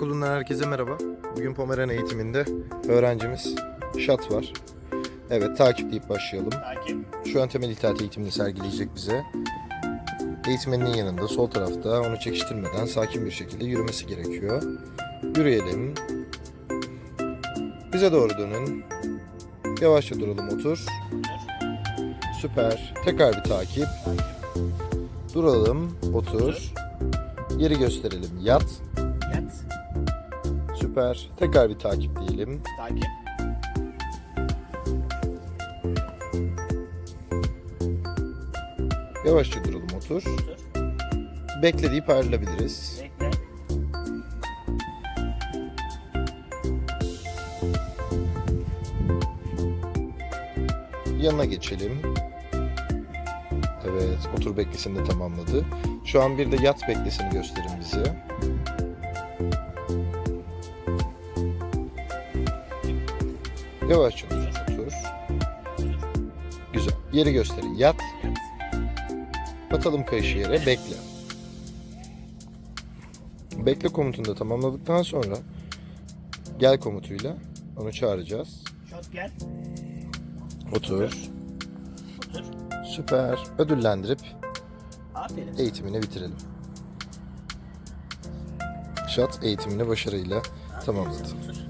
Okulundan herkese merhaba. Bugün Pomeran eğitiminde öğrencimiz Şat var. Evet takip deyip başlayalım. Takip. Şu an temel itaat eğitimini sergileyecek bize. Eğitmeninin yanında sol tarafta onu çekiştirmeden sakin bir şekilde yürümesi gerekiyor. Yürüyelim. Bize doğru dönün. Yavaşça duralım otur. Süper. Tekrar bir takip. Duralım, otur. Yeri gösterelim. Yat. Yat. Süper. Tekrar bir takip diyelim. Takip. Yavaşça duralım, otur. Otur. Bekle deyip ayrılabiliriz. Bekle. Yanına geçelim. Evet, otur beklesini de tamamladı. Şu an bir de yat beklesini gösterin bize. Yavaşça otur. otur. Güzel. Yeri gösterin. Yat. Batalım kayışı yere. Bekle. Bekle komutunu da tamamladıktan sonra gel komutuyla onu çağıracağız. Şot gel. Otur. Otur. Süper. Ödüllendirip Aferin. eğitimini bitirelim. Şat eğitimini başarıyla Aferin tamamladı. Otur.